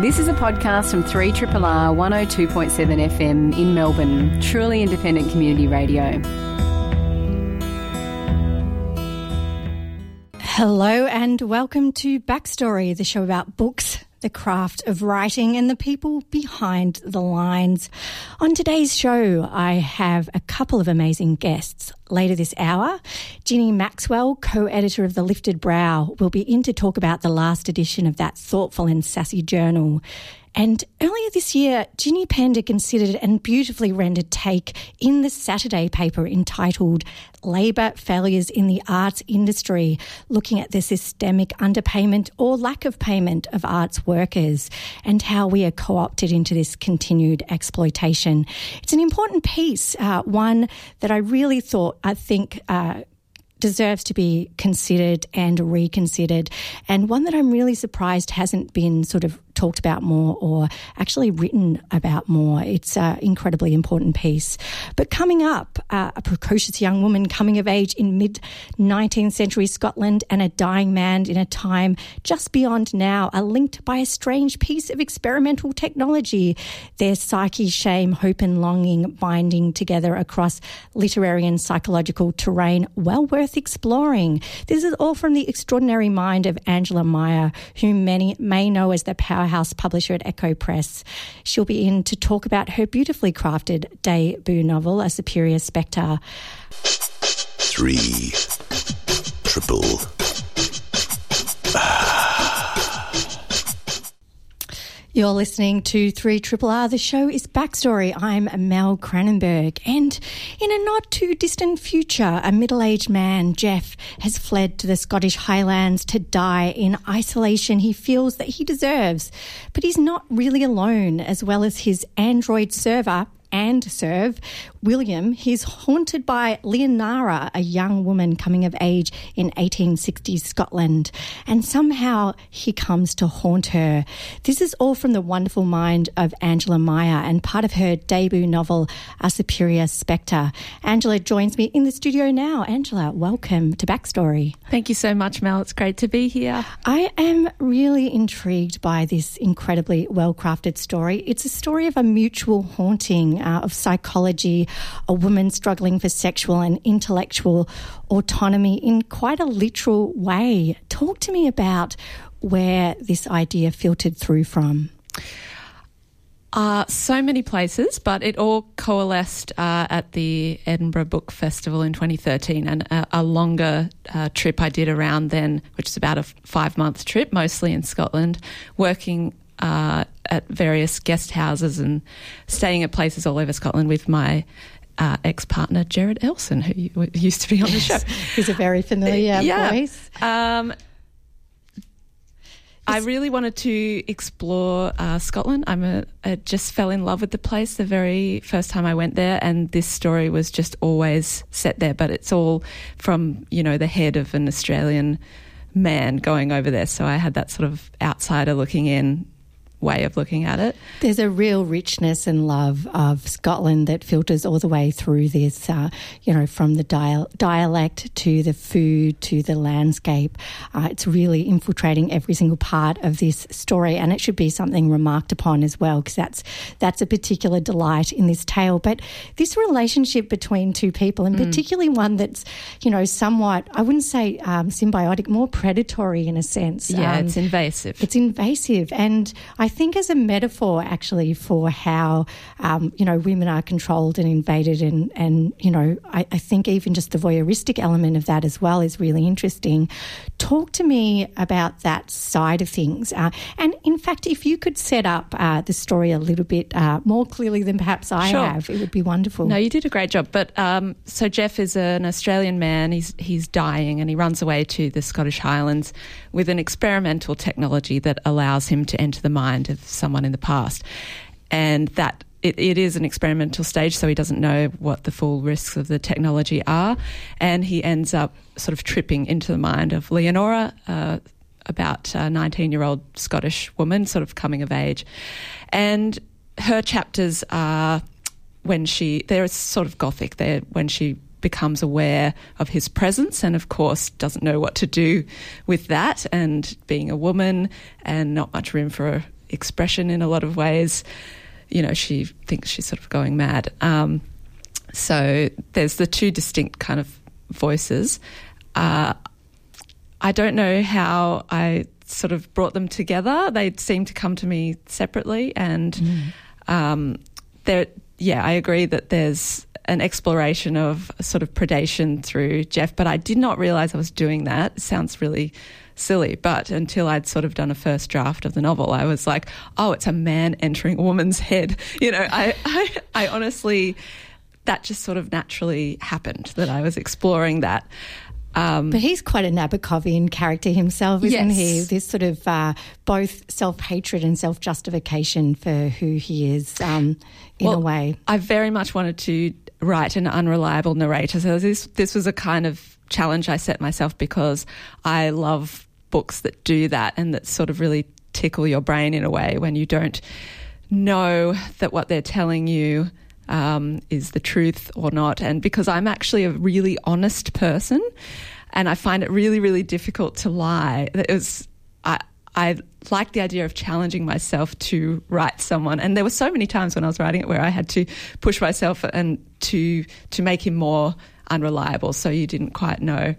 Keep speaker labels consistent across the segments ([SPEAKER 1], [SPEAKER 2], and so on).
[SPEAKER 1] This is a podcast from 3RRR 102.7 FM in Melbourne, truly independent community radio.
[SPEAKER 2] Hello and welcome to Backstory, the show about books, the craft of writing, and the people behind the lines. On today's show, I have a couple of amazing guests. Later this hour, Ginny Maxwell, co editor of The Lifted Brow, will be in to talk about the last edition of that thoughtful and sassy journal. And earlier this year, Ginny penned a considered and beautifully rendered take in the Saturday paper entitled Labour Failures in the Arts Industry, looking at the systemic underpayment or lack of payment of arts workers and how we are co opted into this continued exploitation. It's an important piece, uh, one that I really thought, I think, uh, deserves to be considered and reconsidered, and one that I'm really surprised hasn't been sort of talked about more or actually written about more. It's an incredibly important piece. But coming up, uh, a precocious young woman coming of age in mid 19th century Scotland and a dying man in a time just beyond now are linked by a strange piece of experimental technology. Their psyche, shame, hope, and longing binding together across literary and psychological terrain, well worth exploring. This is all from the extraordinary mind of Angela Meyer, whom many may know as the power powerhouse publisher at Echo Press. She'll be in to talk about her beautifully crafted debut novel, A Superior Spectre.
[SPEAKER 3] Three. Triple.
[SPEAKER 2] You're listening to 3 Triple R. The show is Backstory. I'm Mel Cranenburgh. And in a not too distant future, a middle aged man, Jeff, has fled to the Scottish Highlands to die in isolation he feels that he deserves. But he's not really alone, as well as his android server, and serve William, he's haunted by Leonora, a young woman coming of age in 1860s Scotland, and somehow he comes to haunt her. This is all from the wonderful mind of Angela Meyer and part of her debut novel, A Superior Spectre. Angela joins me in the studio now. Angela, welcome to Backstory.
[SPEAKER 4] Thank you so much, Mel. It's great to be here.
[SPEAKER 2] I am really intrigued by this incredibly well crafted story. It's a story of a mutual haunting uh, of psychology a woman struggling for sexual and intellectual autonomy in quite a literal way. Talk to me about where this idea filtered through from.
[SPEAKER 4] Uh, so many places, but it all coalesced uh, at the Edinburgh Book Festival in 2013 and a, a longer uh, trip I did around then, which is about a five month trip, mostly in Scotland, working uh, at various guest houses and staying at places all over Scotland with my uh, ex partner Jared Elson, who used to be on the show.
[SPEAKER 2] He's a very familiar
[SPEAKER 4] yeah.
[SPEAKER 2] voice.
[SPEAKER 4] Um, I really wanted to explore uh, Scotland. I'm a, I just fell in love with the place the very first time I went there, and this story was just always set there. But it's all from you know the head of an Australian man going over there. So I had that sort of outsider looking in way of looking at it.
[SPEAKER 2] There's a real richness and love of Scotland that filters all the way through this, uh, you know, from the dial- dialect to the food to the landscape. Uh, it's really infiltrating every single part of this story, and it should be something remarked upon as well, because that's that's a particular delight in this tale. But this relationship between two people, and mm. particularly one that's, you know, somewhat, I wouldn't say um, symbiotic, more predatory in a sense.
[SPEAKER 4] Yeah, um, it's invasive.
[SPEAKER 2] It's invasive, and I I think as a metaphor actually for how um, you know women are controlled and invaded, and and you know I, I, think even just the voyeuristic element of that as well is really interesting. Talk to me about that side of things, uh, and in fact, if you could set up uh, the story a little bit uh, more clearly than perhaps I
[SPEAKER 4] sure.
[SPEAKER 2] have, it would be wonderful.
[SPEAKER 4] No, you did a great job. But um, so Jeff is an Australian man. He's he's dying, and he runs away to the Scottish Highlands with an experimental technology that allows him to enter the mind of someone in the past. And that it, it is an experimental stage, so he doesn't know what the full risks of the technology are. And he ends up sort of tripping into the mind of Leonora, uh, about a 19 year old Scottish woman, sort of coming of age. And her chapters are when she, they're sort of gothic. They're when she becomes aware of his presence and, of course, doesn't know what to do with that. And being a woman and not much room for expression in a lot of ways. You know, she thinks she's sort of going mad. Um, so there's the two distinct kind of voices. Uh, I don't know how I sort of brought them together. They seem to come to me separately, and mm. um, there, yeah, I agree that there's an exploration of sort of predation through Jeff, but I did not realize I was doing that. It sounds really silly, but until I'd sort of done a first draft of the novel, I was like, oh, it's a man entering a woman's head. You know, I, I, I honestly, that just sort of naturally happened that I was exploring that.
[SPEAKER 2] Um, but he's quite a Nabokovian character himself, isn't yes. he? This sort of uh, both self hatred and self justification for who he is, um, in
[SPEAKER 4] well,
[SPEAKER 2] a way.
[SPEAKER 4] I very much wanted to write an unreliable narrator. So this this was a kind of challenge I set myself because I love books that do that and that sort of really tickle your brain in a way when you don't know that what they're telling you um, is the truth or not. And because I'm actually a really honest person, and I find it really, really difficult to lie. It was I. I like the idea of challenging myself to write someone, and there were so many times when I was writing it where I had to push myself and to to make him more unreliable, so you didn't quite know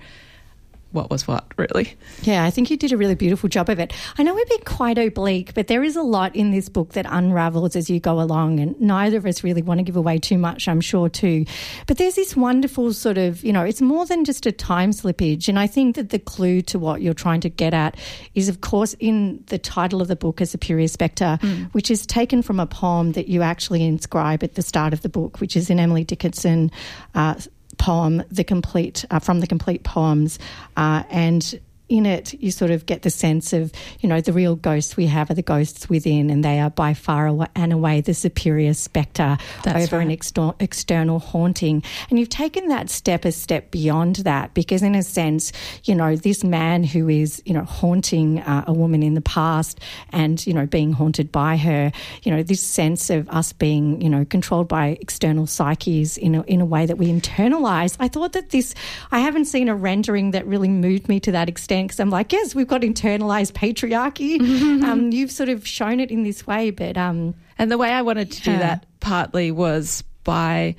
[SPEAKER 4] what was what, really.
[SPEAKER 2] Yeah, I think you did a really beautiful job of it. I know we've been quite oblique, but there is a lot in this book that unravels as you go along, and neither of us really want to give away too much, I'm sure, too. But there's this wonderful sort of, you know, it's more than just a time slippage. And I think that the clue to what you're trying to get at is, of course, in the title of the book, A Superior Spectre, mm. which is taken from a poem that you actually inscribe at the start of the book, which is in Emily Dickinson. Uh, poem, the complete uh, from the complete poems, uh, and in it, you sort of get the sense of, you know, the real ghosts we have are the ghosts within, and they are by far and away the superior spectre That's over right. an exter- external haunting. And you've taken that step a step beyond that because, in a sense, you know, this man who is, you know, haunting uh, a woman in the past and, you know, being haunted by her, you know, this sense of us being, you know, controlled by external psyches in a, in a way that we internalize. I thought that this, I haven't seen a rendering that really moved me to that extent because I'm like, yes, we've got internalized patriarchy. Mm-hmm. Um, you've sort of shown it in this way, but um,
[SPEAKER 4] and the way I wanted to yeah. do that partly was by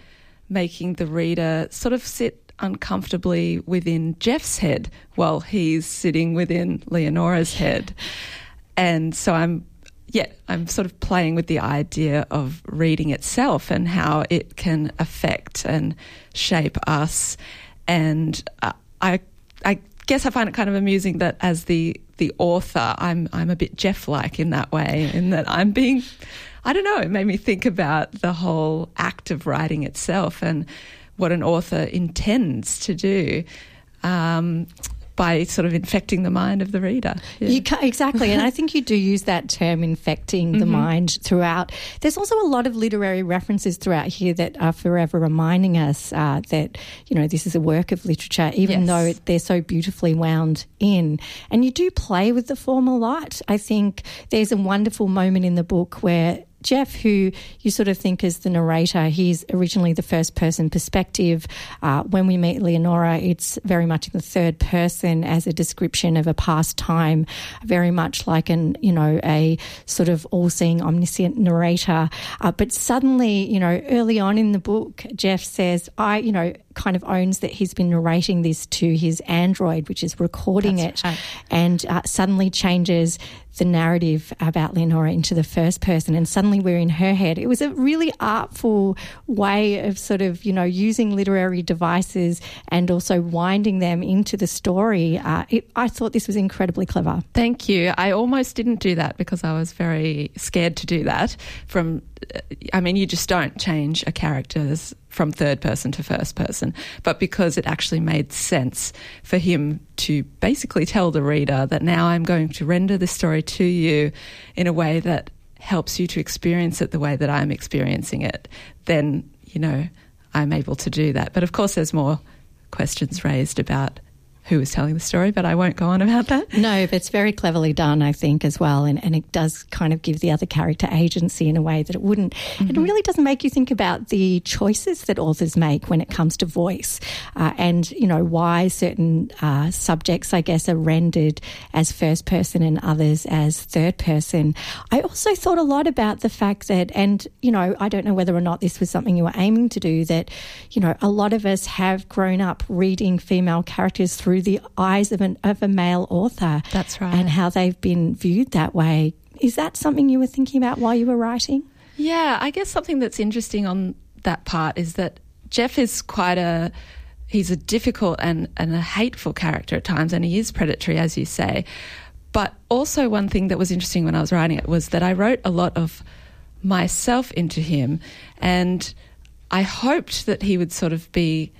[SPEAKER 4] making the reader sort of sit uncomfortably within Jeff's head while he's sitting within Leonora's head, and so I'm yeah, I'm sort of playing with the idea of reading itself and how it can affect and shape us. And uh, I, I guess I find it kind of amusing that as the the author, I'm I'm a bit Jeff like in that way, in that I'm being, I don't know, it made me think about the whole act of writing itself and what an author intends to do. Um, by sort of infecting the mind of the reader.
[SPEAKER 2] Yeah. exactly. and I think you do use that term, infecting the mm-hmm. mind, throughout. There's also a lot of literary references throughout here that are forever reminding us uh, that, you know, this is a work of literature, even yes. though they're so beautifully wound in. And you do play with the form a lot. I think there's a wonderful moment in the book where Jeff, who you sort of think is the narrator, he's originally the first person perspective. Uh, when we meet Leonora, it's very much in the third person as a description of a past time, very much like an, you know, a sort of all seeing, omniscient narrator. Uh, but suddenly, you know, early on in the book, Jeff says, I, you know, kind of owns that he's been narrating this to his Android, which is recording That's it, right. and uh, suddenly changes the narrative about Leonora into the first person, and suddenly we're in her head. It was a really artful way of sort of, you know, using literary devices and also winding them into the story. Uh, it, I thought this was incredibly clever.
[SPEAKER 4] Thank you. I almost didn't do that because I was very scared to do that. From, I mean, you just don't change a character's from third person to first person, but because it actually made sense for him to basically tell the reader that now I'm going to render this story to you in a way that helps you to experience it the way that I'm experiencing it, then, you know, I'm able to do that. But of course, there's more questions raised about who was telling the story, but I won't go on about that.
[SPEAKER 2] No, but it's very cleverly done, I think, as well. And, and it does kind of give the other character agency in a way that it wouldn't. Mm-hmm. It really doesn't make you think about the choices that authors make when it comes to voice uh, and, you know, why certain uh, subjects, I guess, are rendered as first person and others as third person. I also thought a lot about the fact that, and, you know, I don't know whether or not this was something you were aiming to do, that, you know, a lot of us have grown up reading female characters through the eyes of, an, of a male author.
[SPEAKER 4] That's right.
[SPEAKER 2] And how they've been viewed that way. Is that something you were thinking about while you were writing?
[SPEAKER 4] Yeah, I guess something that's interesting on that part is that Jeff is quite a he's a difficult and, and a hateful character at times, and he is predatory, as you say. But also, one thing that was interesting when I was writing it was that I wrote a lot of myself into him, and I hoped that he would sort of be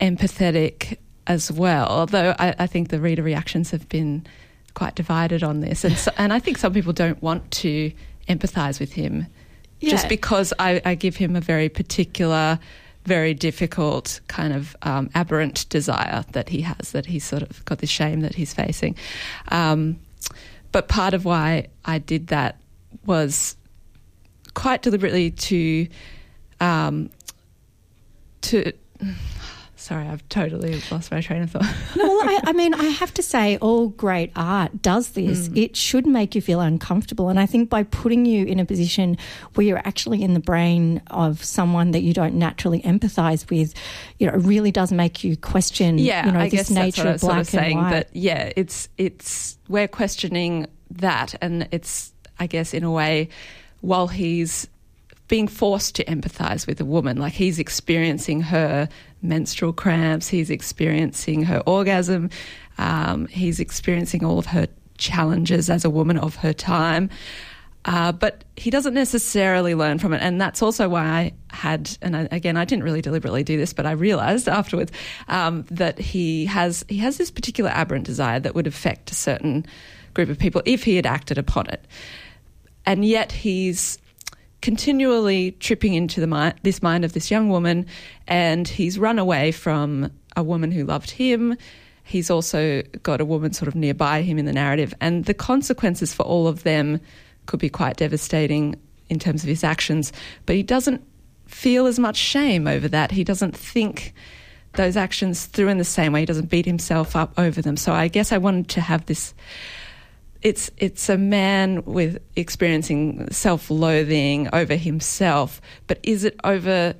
[SPEAKER 4] empathetic as well. Although I, I think the reader reactions have been quite divided on this, and so, and I think some people don't want to empathise with him yeah. just because I, I, give him a very particular, very difficult kind of um, aberrant desire that he has, that he's sort of got this shame that he's facing. Um, but part of why I did that was quite deliberately to um, to Sorry, I've totally lost my train of thought.
[SPEAKER 2] no, well, I, I, mean, I have to say, all great art does this. Mm. It should make you feel uncomfortable. And I think by putting you in a position where you're actually in the brain of someone that you don't naturally empathise with, you know, it really does make you question,
[SPEAKER 4] yeah,
[SPEAKER 2] you know,
[SPEAKER 4] I
[SPEAKER 2] this
[SPEAKER 4] guess
[SPEAKER 2] nature
[SPEAKER 4] that's
[SPEAKER 2] what
[SPEAKER 4] of
[SPEAKER 2] black and
[SPEAKER 4] saying
[SPEAKER 2] white.
[SPEAKER 4] That, yeah, it's, it's, we're questioning that. And it's, I guess, in a way, while he's being forced to empathize with a woman. Like he's experiencing her menstrual cramps, he's experiencing her orgasm, um, he's experiencing all of her challenges as a woman of her time. Uh, but he doesn't necessarily learn from it. And that's also why I had, and I, again, I didn't really deliberately do this, but I realized afterwards um, that he has, he has this particular aberrant desire that would affect a certain group of people if he had acted upon it. And yet he's continually tripping into the mind, this mind of this young woman, and he's run away from a woman who loved him. He's also got a woman sort of nearby him in the narrative, and the consequences for all of them could be quite devastating in terms of his actions. But he doesn't feel as much shame over that. He doesn't think those actions through in the same way. He doesn't beat himself up over them. So I guess I wanted to have this it's it's a man with experiencing self-loathing over himself, but is it over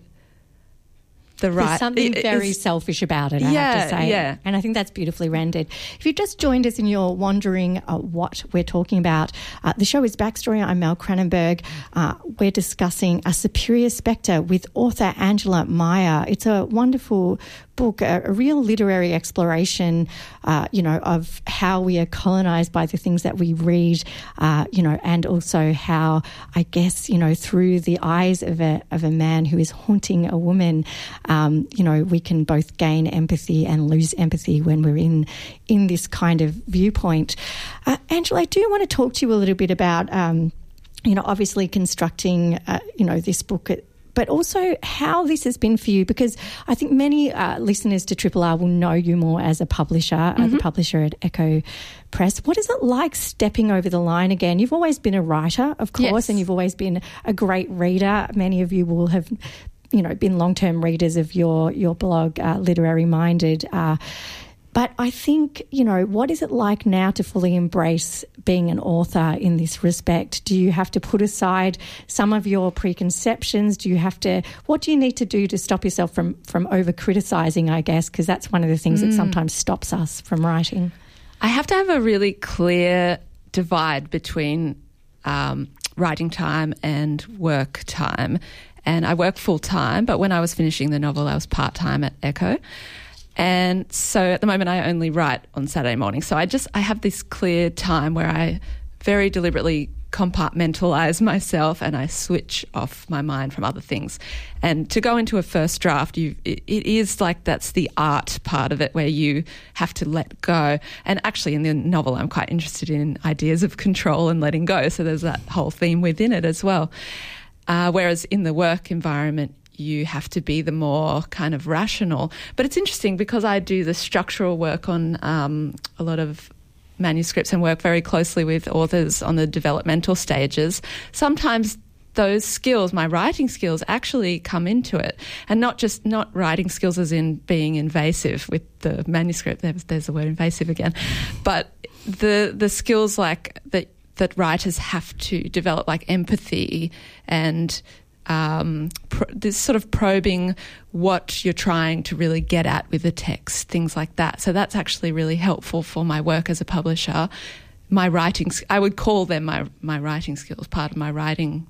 [SPEAKER 4] the right.
[SPEAKER 2] There's something very selfish about it, I
[SPEAKER 4] yeah,
[SPEAKER 2] have to say.
[SPEAKER 4] Yeah.
[SPEAKER 2] And I think that's beautifully rendered. If you've just joined us and you're wondering uh, what we're talking about, uh, the show is Backstory. I'm Mel Cranenburgh. Uh, we're discussing A Superior Spectre with author Angela Meyer. It's a wonderful book, a, a real literary exploration, uh, you know, of how we are colonized by the things that we read, uh, you know, and also how, I guess, you know, through the eyes of a, of a man who is haunting a woman, um, you know, we can both gain empathy and lose empathy when we're in, in this kind of viewpoint. Uh, Angela, I do want to talk to you a little bit about, um, you know, obviously constructing, uh, you know, this book but also how this has been for you, because I think many uh, listeners to Triple R will know you more as a publisher, mm-hmm. as a publisher at Echo Press. What is it like stepping over the line again? You've always been a writer, of course,
[SPEAKER 4] yes.
[SPEAKER 2] and you've always been a great reader. Many of you will have you know been long term readers of your your blog, uh, Literary Minded. Uh, but I think, you know, what is it like now to fully embrace being an author in this respect? Do you have to put aside some of your preconceptions? Do you have to, what do you need to do to stop yourself from, from over criticizing, I guess? Because that's one of the things mm. that sometimes stops us from writing.
[SPEAKER 4] I have to have a really clear divide between um, writing time and work time. And I work full time, but when I was finishing the novel, I was part time at Echo. And so at the moment, I only write on Saturday morning. So I just I have this clear time where I very deliberately compartmentalize myself and I switch off my mind from other things. And to go into a first draft, you it, it is like that's the art part of it where you have to let go. And actually, in the novel, I'm quite interested in ideas of control and letting go. So there's that whole theme within it as well. Uh, whereas in the work environment, you have to be the more kind of rational. But it's interesting because I do the structural work on um, a lot of manuscripts and work very closely with authors on the developmental stages. Sometimes those skills, my writing skills, actually come into it, and not just not writing skills as in being invasive with the manuscript. There's, there's the word invasive again, but the the skills like that that writers have to develop, like empathy and um, pr- this sort of probing what you're trying to really get at with the text, things like that. So that's actually really helpful for my work as a publisher. My writing, I would call them my my writing skills, part of my writing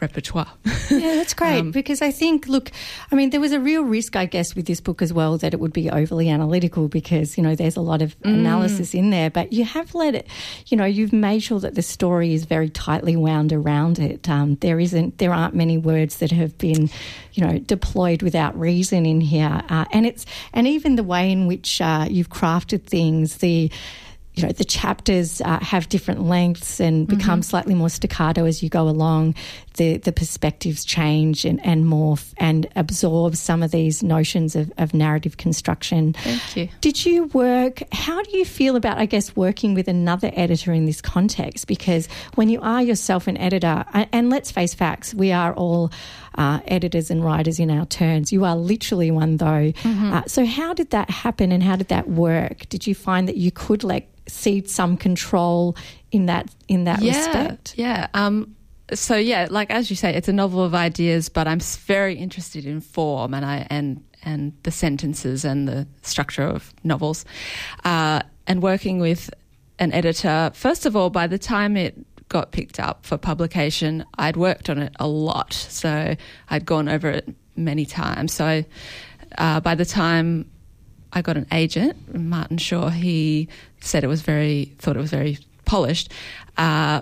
[SPEAKER 4] repertoire.
[SPEAKER 2] yeah, that's great um, because I think, look, I mean, there was a real risk, I guess, with this book as well that it would be overly analytical because, you know, there's a lot of mm. analysis in there, but you have let it, you know, you've made sure that the story is very tightly wound around it. Um, there isn't, there aren't many words that have been, you know, deployed without reason in here. Uh, and it's, and even the way in which uh, you've crafted things, the, you know, the chapters uh, have different lengths and become mm-hmm. slightly more staccato as you go along. The the perspectives change and, and morph and absorb some of these notions of, of narrative construction.
[SPEAKER 4] Thank you.
[SPEAKER 2] Did you work? How do you feel about, I guess, working with another editor in this context? Because when you are yourself an editor, and let's face facts, we are all. Uh, editors and writers in our turns. You are literally one, though. Mm-hmm. Uh, so, how did that happen and how did that work? Did you find that you could like cede some control in that in that
[SPEAKER 4] yeah,
[SPEAKER 2] respect.
[SPEAKER 4] Yeah. Um, so yeah, like as you say, it's a novel of ideas, but I'm very interested in form and I and and the sentences and the structure of novels, uh, and working with an editor. First of all, by the time it got picked up for publication, I'd worked on it a lot, so I'd gone over it many times. So uh, by the time I got an agent, Martin Shaw. He said it was very, thought it was very polished. Uh,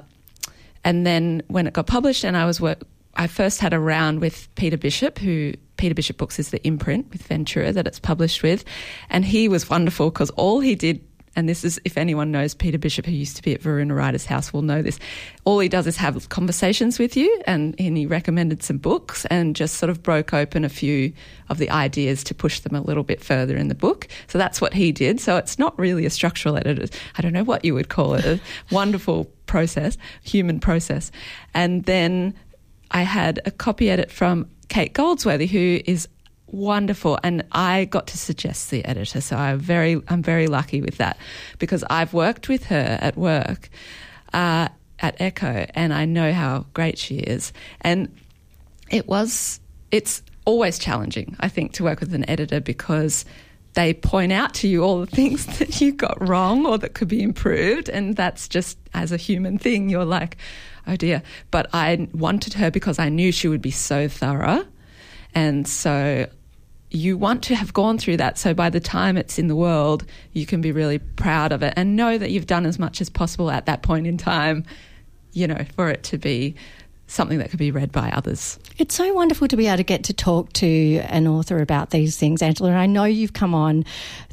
[SPEAKER 4] and then when it got published, and I was work, I first had a round with Peter Bishop, who Peter Bishop Books is the imprint with Ventura that it's published with, and he was wonderful because all he did and this is if anyone knows Peter Bishop, who used to be at Varuna Writers House, will know this. All he does is have conversations with you, and, and he recommended some books and just sort of broke open a few of the ideas to push them a little bit further in the book. So that's what he did. So it's not really a structural edit. I don't know what you would call it. A wonderful process, human process. And then I had a copy edit from Kate Goldsworthy, who is wonderful. And I got to suggest the editor so I'm very I'm very lucky with that because I've worked with her at work uh, at Echo and I know how great she is. And it was it's always challenging I think to work with an editor because they point out to you all the things that you got wrong or that could be improved and that's just as a human thing you're like oh dear. But I wanted her because I knew she would be so thorough and so you want to have gone through that so by the time it's in the world, you can be really proud of it and know that you've done as much as possible at that point in time, you know, for it to be something that could be read by others.
[SPEAKER 2] It's so wonderful to be able to get to talk to an author about these things, Angela. And I know you've come on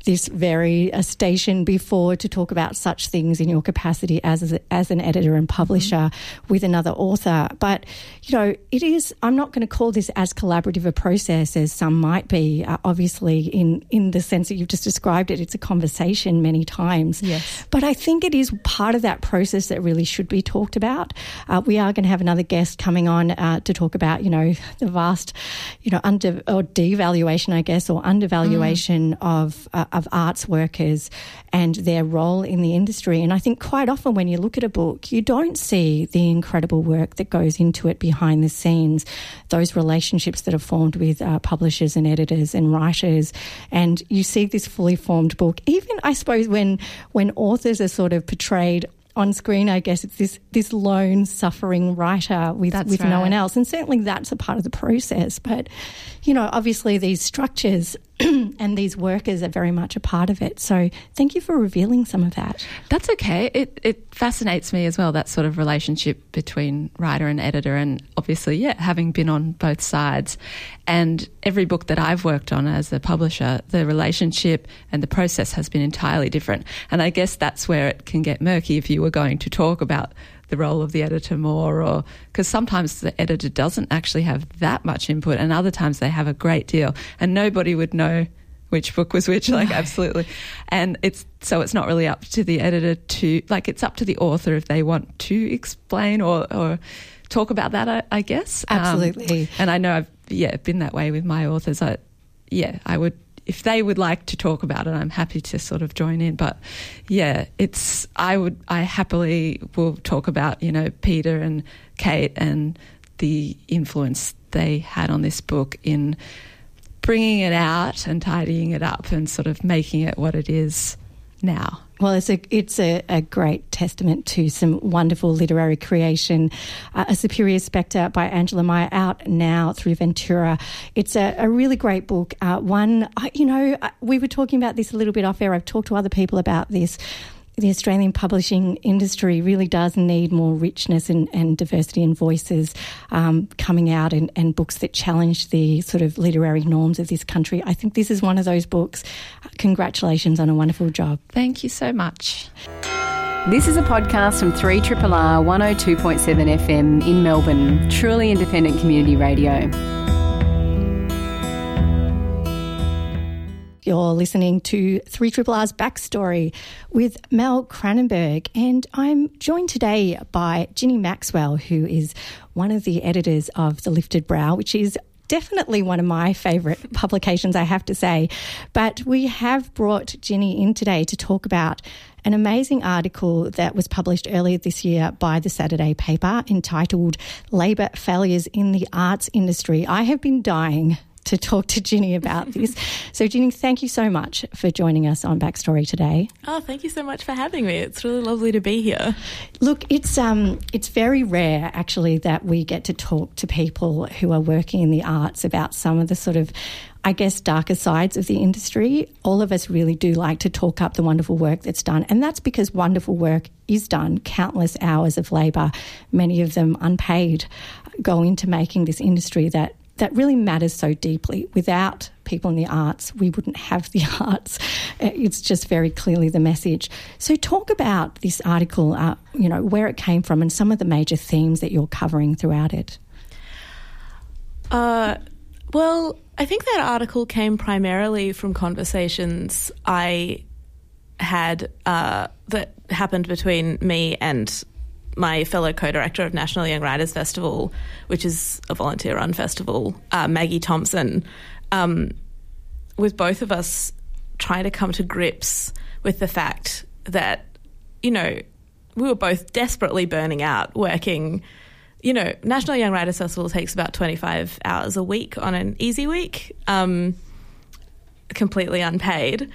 [SPEAKER 2] this very uh, station before to talk about such things in your capacity as as an editor and publisher mm-hmm. with another author. But you know, it is. I'm not going to call this as collaborative a process as some might be. Uh, obviously, in in the sense that you've just described it, it's a conversation many times.
[SPEAKER 4] Yes.
[SPEAKER 2] But I think it is part of that process that really should be talked about. Uh, we are going to have another guest coming on uh, to talk about, you know, the vast, you know, under or devaluation, I guess, or undervaluation mm. of uh, of arts workers and their role in the industry. And I think quite often when you look at a book, you don't see the incredible work that goes into it behind the scenes, those relationships that are formed with uh, publishers and editors and writers, and you see this fully formed book. Even I suppose when when authors are sort of portrayed on screen, I guess it's this this lone suffering writer with
[SPEAKER 4] that's
[SPEAKER 2] with
[SPEAKER 4] right.
[SPEAKER 2] no one else, and certainly that's a part of the process. But you know, obviously these structures and these workers are very much a part of it. So thank you for revealing some of that.
[SPEAKER 4] That's okay. It it fascinates me as well that sort of relationship between writer and editor, and obviously, yeah, having been on both sides, and every book that I've worked on as a publisher, the relationship and the process has been entirely different. And I guess that's where it can get murky if you were going to talk about the role of the editor more, or because sometimes the editor doesn't actually have that much input, and other times they have a great deal, and nobody would know which book was which like absolutely. And it's so it's not really up to the editor to like it's up to the author if they want to explain or or talk about that i, I guess.
[SPEAKER 2] Um, absolutely. um,
[SPEAKER 4] and i know i've yeah been that way with my authors. I yeah i would if they would like to talk about it i'm happy to sort of join in but yeah it's i would i happily will talk about you know peter and kate and the influence they had on this book in bringing it out and tidying it up and sort of making it what it is now.
[SPEAKER 2] Well, it's a it's a, a, great testament to some wonderful literary creation. Uh, a Superior Spectre by Angela Meyer out now through Ventura. It's a, a really great book. Uh, one, you know, we were talking about this a little bit off air. I've talked to other people about this the Australian publishing industry really does need more richness and, and diversity in voices um, coming out and, and, books that challenge the sort of literary norms of this country. I think this is one of those books. Congratulations on a wonderful job.
[SPEAKER 4] Thank you so much.
[SPEAKER 1] This is a podcast from 3RRR 102.7 FM in Melbourne, truly independent community radio.
[SPEAKER 2] You're listening to 3RRR's Backstory with Mel Cranenburgh, and I'm joined today by Ginny Maxwell, who is one of the editors of The Lifted Brow, which is definitely one of my favourite publications, I have to say. But we have brought Ginny in today to talk about an amazing article that was published earlier this year by the Saturday paper entitled Labour Failures in the Arts Industry. I have been dying to talk to Ginny about this. So, Ginny, thank you so much for joining us on Backstory today.
[SPEAKER 5] Oh, thank you so much for having me. It's really lovely to be here.
[SPEAKER 2] Look, it's um, it's very rare actually that we get to talk to people who are working in the arts about some of the sort of I guess, darker sides of the industry. All of us really do like to talk up the wonderful work that's done. And that's because wonderful work is done. Countless hours of labour, many of them unpaid, go into making this industry that that really matters so deeply. Without people in the arts, we wouldn't have the arts. It's just very clearly the message. So, talk about this article, uh, you know, where it came from and some of the major themes that you're covering throughout it.
[SPEAKER 5] Uh, well, I think that article came primarily from conversations I had uh, that happened between me and my fellow co-director of National Young Writers Festival, which is a volunteer-run festival, uh, Maggie Thompson, um, with both of us trying to come to grips with the fact that, you know, we were both desperately burning out working. You know, National Young Writers Festival takes about 25 hours a week on an easy week, um, completely unpaid.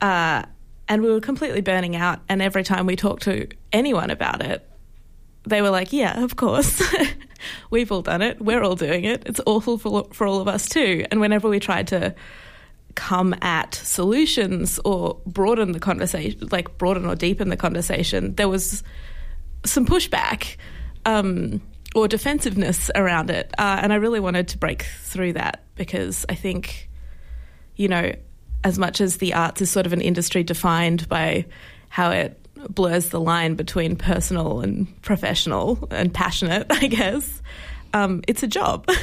[SPEAKER 5] Uh, and we were completely burning out. And every time we talked to anyone about it, they were like, yeah, of course. We've all done it. We're all doing it. It's awful for, for all of us too. And whenever we tried to come at solutions or broaden the conversation, like broaden or deepen the conversation, there was some pushback um, or defensiveness around it. Uh, and I really wanted to break through that because I think, you know, as much as the arts is sort of an industry defined by how it blurs the line between personal and professional and passionate, I guess. Um, it's a job.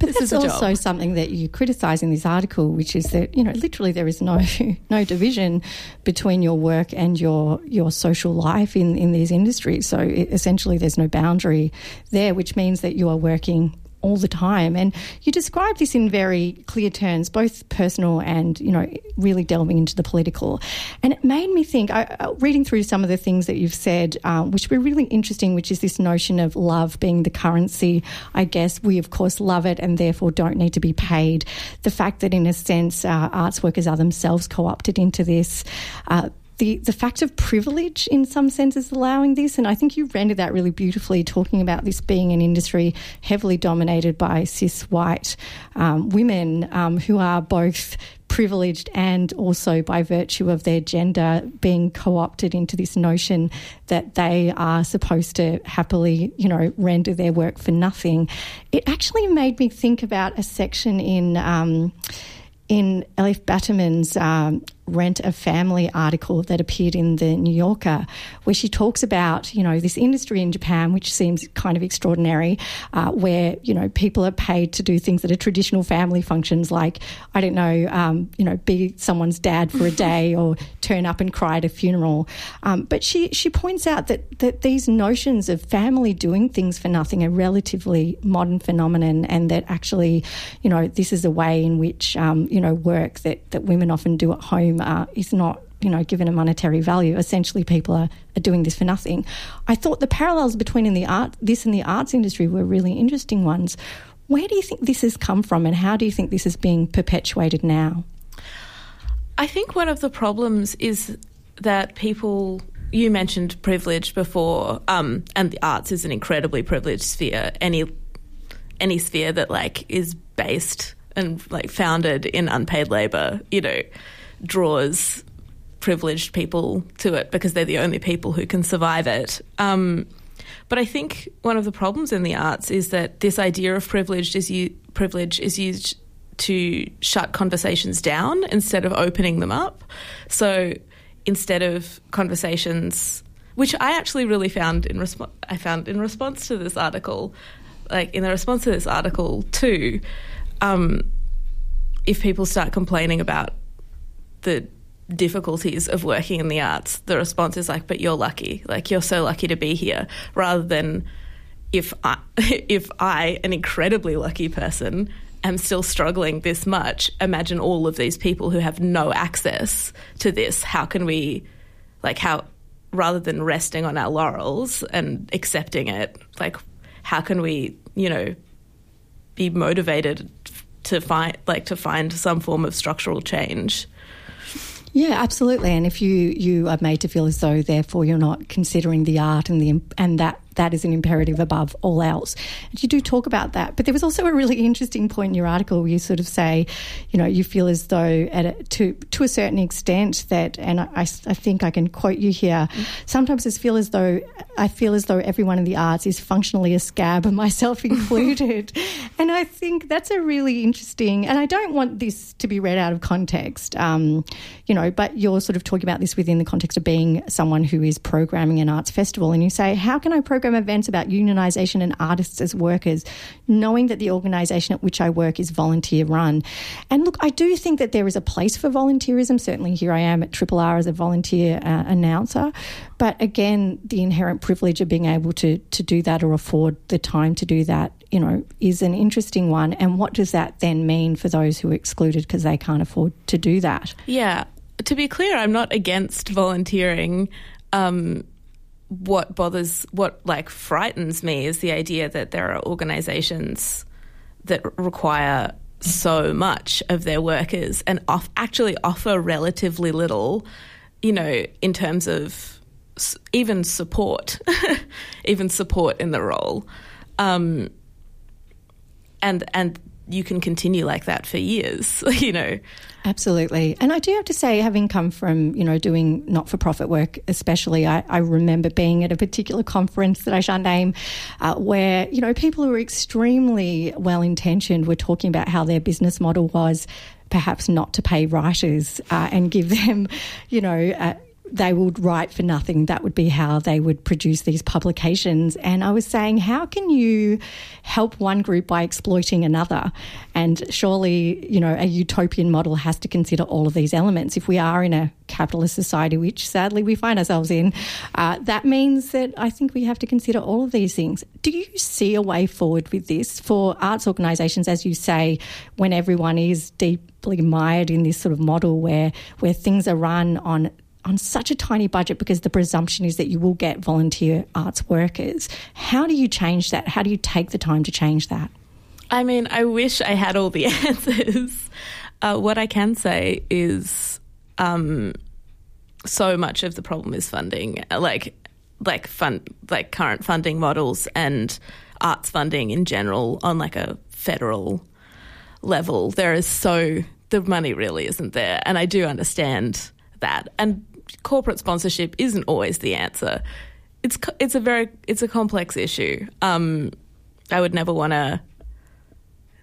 [SPEAKER 2] But this that's also job. something that you criticise in this article, which is that you know literally there is no no division between your work and your your social life in in these industries. So it, essentially, there's no boundary there, which means that you are working all the time. And you describe this in very clear terms, both personal and, you know, really delving into the political. And it made me think, I, uh, reading through some of the things that you've said, um, which were really interesting, which is this notion of love being the currency. I guess we, of course, love it and therefore don't need to be paid. The fact that, in a sense, uh, arts workers are themselves co opted into this. Uh, the, the fact of privilege in some senses allowing this. And I think you rendered that really beautifully, talking about this being an industry heavily dominated by cis white um, women um, who are both privileged and also by virtue of their gender being co-opted into this notion that they are supposed to happily you know render their work for nothing it actually made me think about a section in um, in Elif Batuman's um, Rent a Family article that appeared in the New Yorker, where she talks about, you know, this industry in Japan, which seems kind of extraordinary, uh, where, you know, people are paid to do things that are traditional family functions like, I don't know, um, you know, be someone's dad for a day or turn up and cry at a funeral. Um, but she, she points out that, that these notions of family doing things for nothing are relatively modern phenomenon and that actually, you know, this is a way in which, um, you know, work that, that women often do at home uh, is not you know, given a monetary value, essentially people are, are doing this for nothing. I thought the parallels between in the art, this and the arts industry were really interesting ones. Where do you think this has come from, and how do you think this is being perpetuated now?
[SPEAKER 5] I think one of the problems is that people. You mentioned privilege before, um, and the arts is an incredibly privileged sphere. Any any sphere that like is based and like founded in unpaid labor, you know, draws privileged people to it because they're the only people who can survive it. Um, but I think one of the problems in the arts is that this idea of privilege is u- privilege is used to shut conversations down instead of opening them up. So instead of conversations, which I actually really found in response, I found in response to this article, like in the response to this article too, um, if people start complaining about the difficulties of working in the arts, the response is like, "But you're lucky. Like you're so lucky to be here," rather than if I, if I, an incredibly lucky person, am still struggling this much. Imagine all of these people who have no access to this. How can we, like, how rather than resting on our laurels and accepting it, like, how can we, you know, be motivated to find like to find some form of structural change?
[SPEAKER 2] Yeah, absolutely. And if you you are made to feel as though, therefore, you're not considering the art and the and that that is an imperative above all else. And you do talk about that. But there was also a really interesting point in your article where you sort of say, you know, you feel as though at a, to to a certain extent that, and I, I think I can quote you here. Sometimes I feel as though I feel as though everyone in the arts is functionally a scab, myself included. and I think that's a really interesting. And I don't want this to be read out of context, um, you know. But you're sort of talking about this within the context of being someone who is programming an arts festival, and you say, how can I program program events about unionisation and artists as workers, knowing that the organisation at which I work is volunteer run. And look, I do think that there is a place for volunteerism. Certainly, here I am at Triple R as a volunteer uh, announcer. But again, the inherent privilege of being able to, to do that or afford the time to do that you know, is an interesting one. And what does that then mean for those who are excluded because they can't afford to do that?
[SPEAKER 5] Yeah. To be clear, I'm not against volunteering. Um, what bothers, what like frightens me is the idea that there are organizations that require so much of their workers and off, actually offer relatively little, you know, in terms of even support, even support in the role. Um, and and you can continue like that for years, you know.
[SPEAKER 2] Absolutely. And I do have to say, having come from, you know, doing not for profit work, especially, I, I, remember being at a particular conference that I shan't name, uh, where, you know, people who were extremely well intentioned were talking about how their business model was perhaps not to pay writers uh, and give them, you know, uh, they would write for nothing. That would be how they would produce these publications. And I was saying, how can you help one group by exploiting another? And surely, you know, a utopian model has to consider all of these elements. If we are in a capitalist society, which sadly we find ourselves in, uh, that means that I think we have to consider all of these things. Do you see a way forward with this for arts organisations, as you say, when everyone is deeply mired in this sort of model where where things are run on on such a tiny budget because the presumption is that you will get volunteer arts workers. How do you change that? How do you take the time to change that?
[SPEAKER 5] I mean, I wish I had all the answers. Uh, what I can say is um, so much of the problem is funding, like like fund like current funding models and arts funding in general on like a federal level. There is so the money really isn't there, and I do understand that. And corporate sponsorship isn't always the answer. It's it's a very it's a complex issue. Um, I would never want to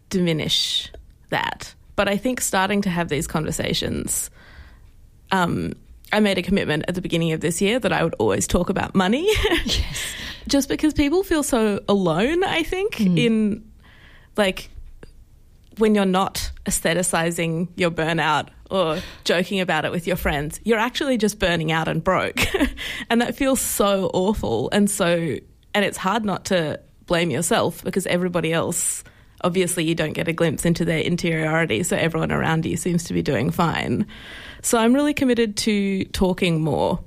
[SPEAKER 5] diminish that, but I think starting to have these conversations um, I made a commitment at the beginning of this year that I would always talk about money.
[SPEAKER 2] Yes.
[SPEAKER 5] Just because people feel so alone, I think, in like when you're not aestheticizing your burnout or joking about it with your friends, you're actually just burning out and broke. and that feels so awful. And so, and it's hard not to blame yourself because everybody else, obviously, you don't get a glimpse into their interiority. So everyone around you seems to be doing fine. So I'm really committed to talking more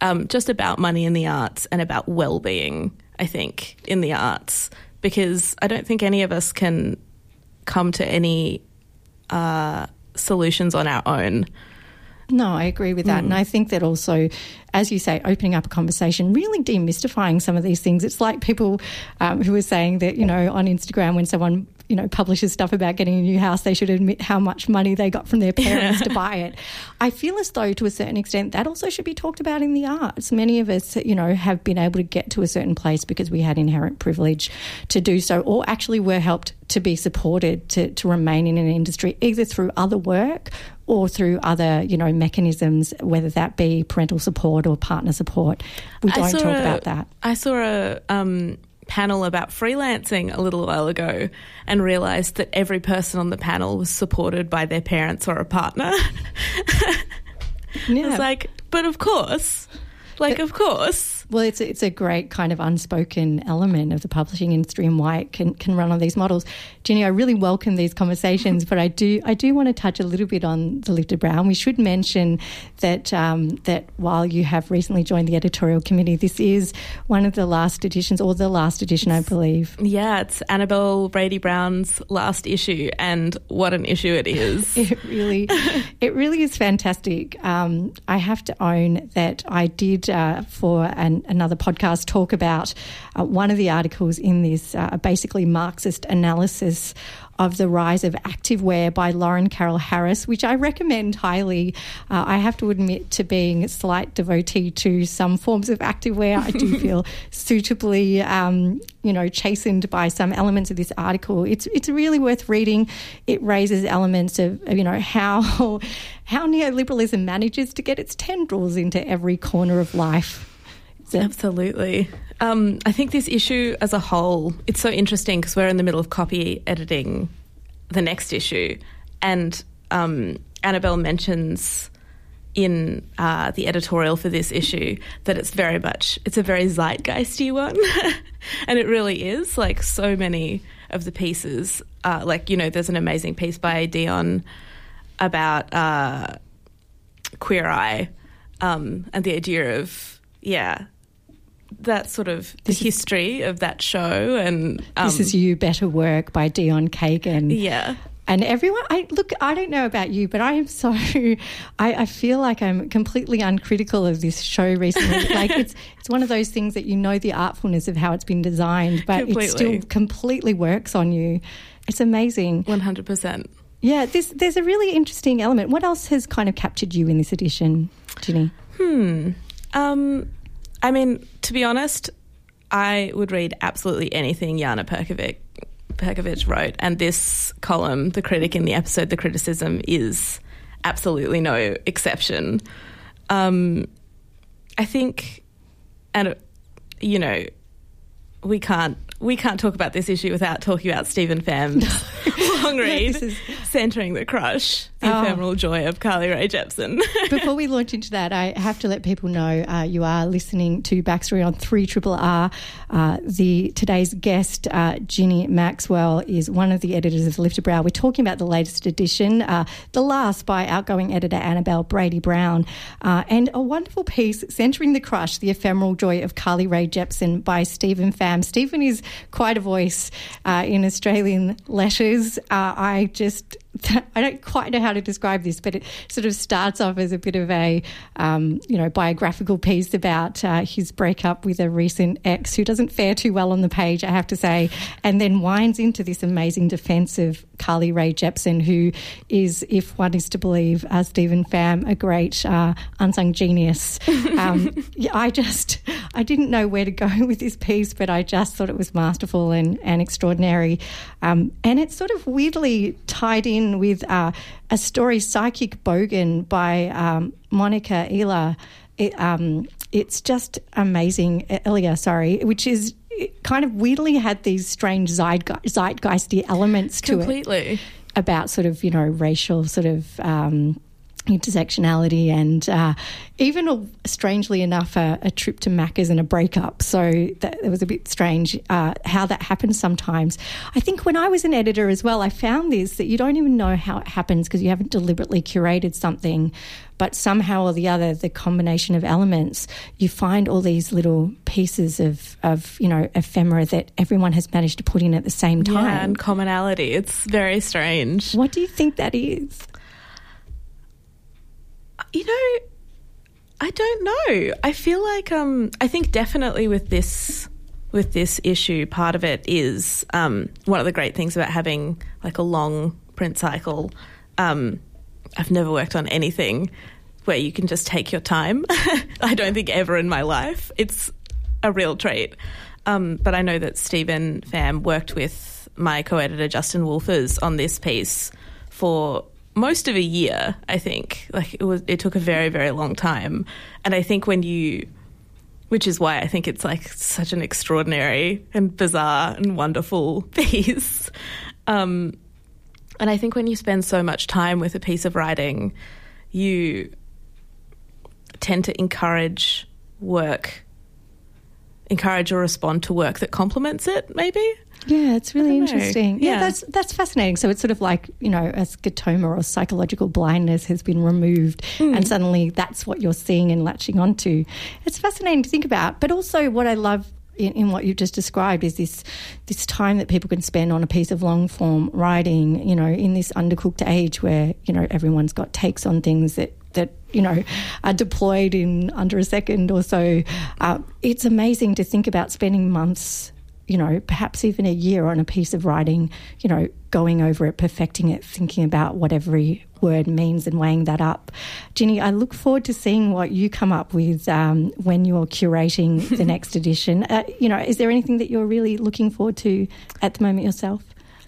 [SPEAKER 5] um, just about money in the arts and about well being, I think, in the arts, because I don't think any of us can come to any uh, solutions on our own.
[SPEAKER 2] No, I agree with that. And I think that also, as you say, opening up a conversation, really demystifying some of these things. It's like people um, who are saying that, you know, on Instagram, when someone, you know, publishes stuff about getting a new house, they should admit how much money they got from their parents to buy it. I feel as though, to a certain extent, that also should be talked about in the arts. Many of us, you know, have been able to get to a certain place because we had inherent privilege to do so, or actually were helped to be supported to, to remain in an industry, either through other work or through other, you know, mechanisms, whether that be parental support or partner support. We don't talk
[SPEAKER 5] a-
[SPEAKER 2] about that.
[SPEAKER 5] I saw a um, panel about freelancing a little while ago and realised that every person on the panel was supported by their parents or a partner.
[SPEAKER 2] Yeah.
[SPEAKER 5] It's like, but of course, like, of course.
[SPEAKER 2] Well, it's a, it's a great kind of unspoken element of the publishing industry and why it can, can run on these models. Ginny, I really welcome these conversations, but I do I do want to touch a little bit on the lifted brow. And we should mention that um, that while you have recently joined the editorial committee, this is one of the last editions, or the last edition, I believe.
[SPEAKER 5] Yeah, it's Annabel Brady Brown's last issue, and what an issue it is.
[SPEAKER 2] It really, it really is fantastic. Um, I have to own that I did uh, for an, another podcast talk about uh, one of the articles in this uh, basically Marxist analysis of the rise of activewear by Lauren Carroll Harris, which I recommend highly. Uh, I have to admit to being a slight devotee to some forms of activewear. I do feel suitably, um, you know, chastened by some elements of this article. It's it's really worth reading. It raises elements of, of, you know how how neoliberalism manages to get its tendrils into every corner of life.
[SPEAKER 5] Absolutely. Um, I think this issue as a whole, it's so interesting because we're in the middle of copy editing the next issue, and um, Annabel mentions in uh, the editorial for this issue that it's very much it's a very zeitgeisty one, and it really is. Like so many of the pieces, uh, like you know, there's an amazing piece by Dion about uh, Queer Eye um, and the idea of yeah that sort of the history of that show and um,
[SPEAKER 2] this is you better work by Dion Kagan.
[SPEAKER 5] yeah
[SPEAKER 2] And everyone, I look, I don't know about you, but I am so, I, I feel like I'm completely uncritical of this show recently. like it's, it's one of those things that you know the artfulness of how it's been designed, but it still
[SPEAKER 5] Completely.
[SPEAKER 2] completely works on you. It's amazing.
[SPEAKER 5] 100%
[SPEAKER 2] Yeah, this, there's a really interesting element. What else has kind of captured you in this edition, Ginny?
[SPEAKER 5] Hmm um, I mean to be honest I would read absolutely anything Jana Perkovic Perkovic wrote and this column the critic in the episode the criticism is absolutely no exception. Um, I think and you know we can't we can't talk about this issue without talking about Stephen Pham's long read,
[SPEAKER 2] This is-
[SPEAKER 5] Centering the Crush, The
[SPEAKER 2] Oh.
[SPEAKER 5] Ephemeral Joy of Carly Rae Jepsen.
[SPEAKER 2] Before we launch into that, I have to let people know uh, you are listening to Backstory on 3 Triple R. Uh, the today's guest, uh, Ginny Maxwell, is one of the editors of Lifted Brow. We're talking about the latest edition, uh, the last by outgoing editor Annabel Brady Brown, uh, and a wonderful piece, Centering the Crush, The Ephemeral Joy of Carly Rae Jepsen by Stephen Pham. Stephen is quite a voice uh, in Australian letters. Uh, I just I don't quite know how to describe this, but it sort of starts off as a bit of a, um, you know, biographical piece about uh, his breakup with a recent ex who doesn't fare too well on the page, I have to say, and then winds into this amazing defence of Carly Rae Jepsen, who is, if one is to believe uh, Stephen Pham, a great uh, unsung genius. Um, I just, I didn't know where to go with this piece, but I just thought it was masterful and, and extraordinary. Um, and it's sort of weirdly tied in with uh, a story, Psychic Bogan, by um, Monica Ela. It, um, it's just amazing, Elia, sorry, which is it kind of weirdly had these strange zeitge- zeitgeisty elements to it
[SPEAKER 5] Completely.
[SPEAKER 2] about sort of you know racial sort of um, intersectionality and uh, even a, strangely enough a, a trip to Macca's and a breakup. So that it was a bit strange uh, how that happens sometimes. I think when I was an editor as well, I found this that you don't even know how it happens because you haven't deliberately curated something. But somehow or the other, the combination of elements, you find all these little pieces of, of you know ephemera that everyone has managed to put in at the same time.
[SPEAKER 5] Yeah, and commonality. It's very strange.
[SPEAKER 2] What do you think that is?
[SPEAKER 5] You know, I don't know. I feel like um, I think definitely with this with this issue, part of it is um, one of the great things about having like a long print cycle. Um, I've never worked on anything where you can just take your time. I don't think ever in my life. It's a real treat. Um, but I know that Stephen Pham worked with my co-editor Justin Wolfers on this piece for most of a year. I think like it was. It took a very very long time, and I think when you, which is why I think it's like such an extraordinary and bizarre and wonderful piece. Um, and I think when you spend so much time with a piece of writing, you tend to encourage work, encourage or respond to work that complements it, maybe.
[SPEAKER 2] Yeah, it's really
[SPEAKER 5] I don't know.
[SPEAKER 2] interesting. Yeah,
[SPEAKER 5] Yeah.
[SPEAKER 2] that's that's fascinating. So it's sort of like you know, a scotoma or psychological blindness has been removed,
[SPEAKER 5] Hmm.
[SPEAKER 2] and suddenly that's what you're seeing and latching onto. It's fascinating to think about. But also, what I love in, in what you've just described is this this time that people can spend on a piece of long form writing. You know, in this undercooked age where you know everyone's got takes on things that that you know are deployed in under a second or so. Uh, it's amazing to think about spending months you know, perhaps even a year on a piece of writing, you know, going over it, perfecting it, thinking about what every word means and weighing that up. Ginny, I look forward to seeing what you come up with um, when you're curating the next edition. Uh, you know, is there anything that you're really looking forward to at the moment yourself?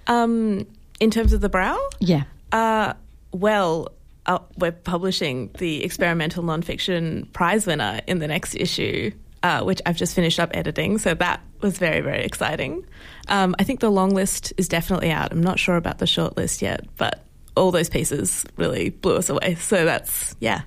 [SPEAKER 5] Um, in terms of the brow,
[SPEAKER 2] Yeah.
[SPEAKER 5] uh, well, uh, we're publishing the experimental nonfiction prize winner in the next issue, uh, which I've just finished up editing. So that was very, very exciting. Um, I think the long list is definitely out. I'm not sure about the short list yet, but all those pieces really blew us away. So that's, yeah,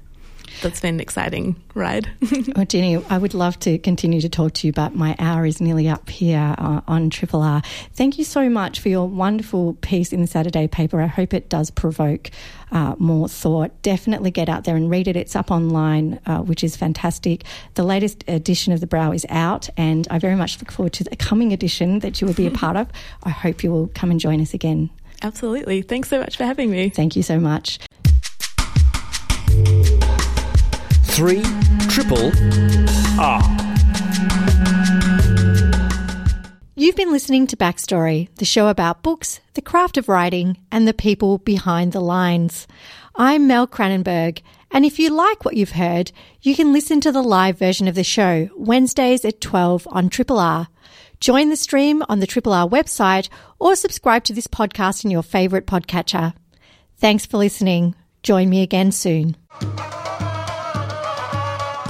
[SPEAKER 5] that's been an exciting ride.
[SPEAKER 2] Well, Ginny, I would love to continue to talk to you, but my hour is nearly up here uh, on Triple R. Thank you so much for your wonderful piece in the Saturday paper. I hope it does provoke uh, more thought. Definitely get out there and read it. It's up online, uh, which is fantastic. The latest edition of The Brow is out, and I very much look forward to the coming edition that you will be a part of. I hope you will come and join us again.
[SPEAKER 5] Absolutely. Thanks so much for having me.
[SPEAKER 2] Thank you so much.
[SPEAKER 3] Three triple R.
[SPEAKER 2] You've been listening to Backstory, the show about books, the craft of writing, and the people behind the lines. I'm Mel Cranenburgh, and if you like what you've heard, you can listen to the live version of the show Wednesdays at 12 on Triple R. Join the stream on the Triple R website or subscribe to this podcast in your favourite podcatcher. Thanks for listening. Join me again soon.